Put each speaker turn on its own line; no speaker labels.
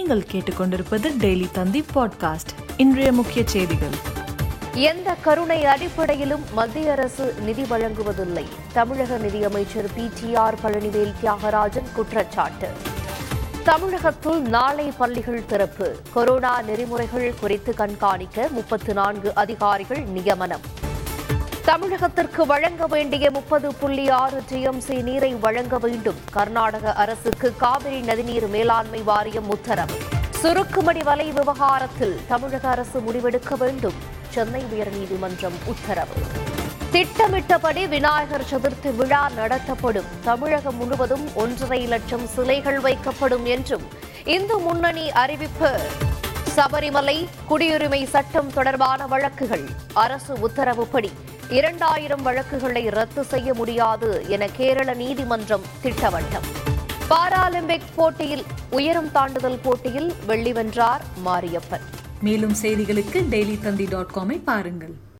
நீங்கள் கேட்டுக்கொண்டிருப்பது டெய்லி தந்தி பாட்காஸ்ட். இன்றைய முக்கிய செய்திகள்.
எந்த கருணை அடிப்படையிலும் மத்திய அரசு நிதி வழங்குவதில்லை. தமிழக நிதியமைச்சர் P T R Palanivel Thiagarajan குற்றச்சாட்டு. தமிழகத்தில் நாளை பள்ளிகள் திறப்பு. கொரோனா நெறிமுறைகள் குறித்து கண்காணிக்க முப்பத்து நான்கு அதிகாரிகள் நியமனம். தமிழகத்திற்கு வழங்க வேண்டிய முப்பது புள்ளி ஆறு டிஎம்சி நீரை வழங்க வேண்டும். கர்நாடக அரசுக்கு காவிரி நதிநீர் மேலாண்மை வாரியம் உத்தரவு. சுருக்குமடி வலை விவகாரத்தில் தமிழக அரசு முடிவெடுக்க வேண்டும். சென்னை உயர்நீதிமன்றம் உத்தரவு. திட்டமிட்டபடி விநாயகர் சதுர்த்தி விழா நடத்தப்படும். தமிழகம் முழுவதும் ஒன்றரை லட்சம் சிலைகள் வைக்கப்படும் என்றும் இந்து முன்னணி அறிவிப்பு. சபரிமலை குடியுரிமை சட்டம் தொடர்பான வழக்குகள். அரசு உத்தரவுப்படி இரண்டாயிரம் வழக்குகளை ரத்து செய்ய முடியாது என கேரள நீதிமன்றம் திட்டவட்டம். பாராலிம்பிக் போட்டியில் உயரம் தாண்டுதல் போட்டியில் வெள்ளி வென்றார் மாரியப்பன்.
மேலும் செய்திகளுக்கு டெய்லி தந்தி டாட் காமை பாருங்கள்.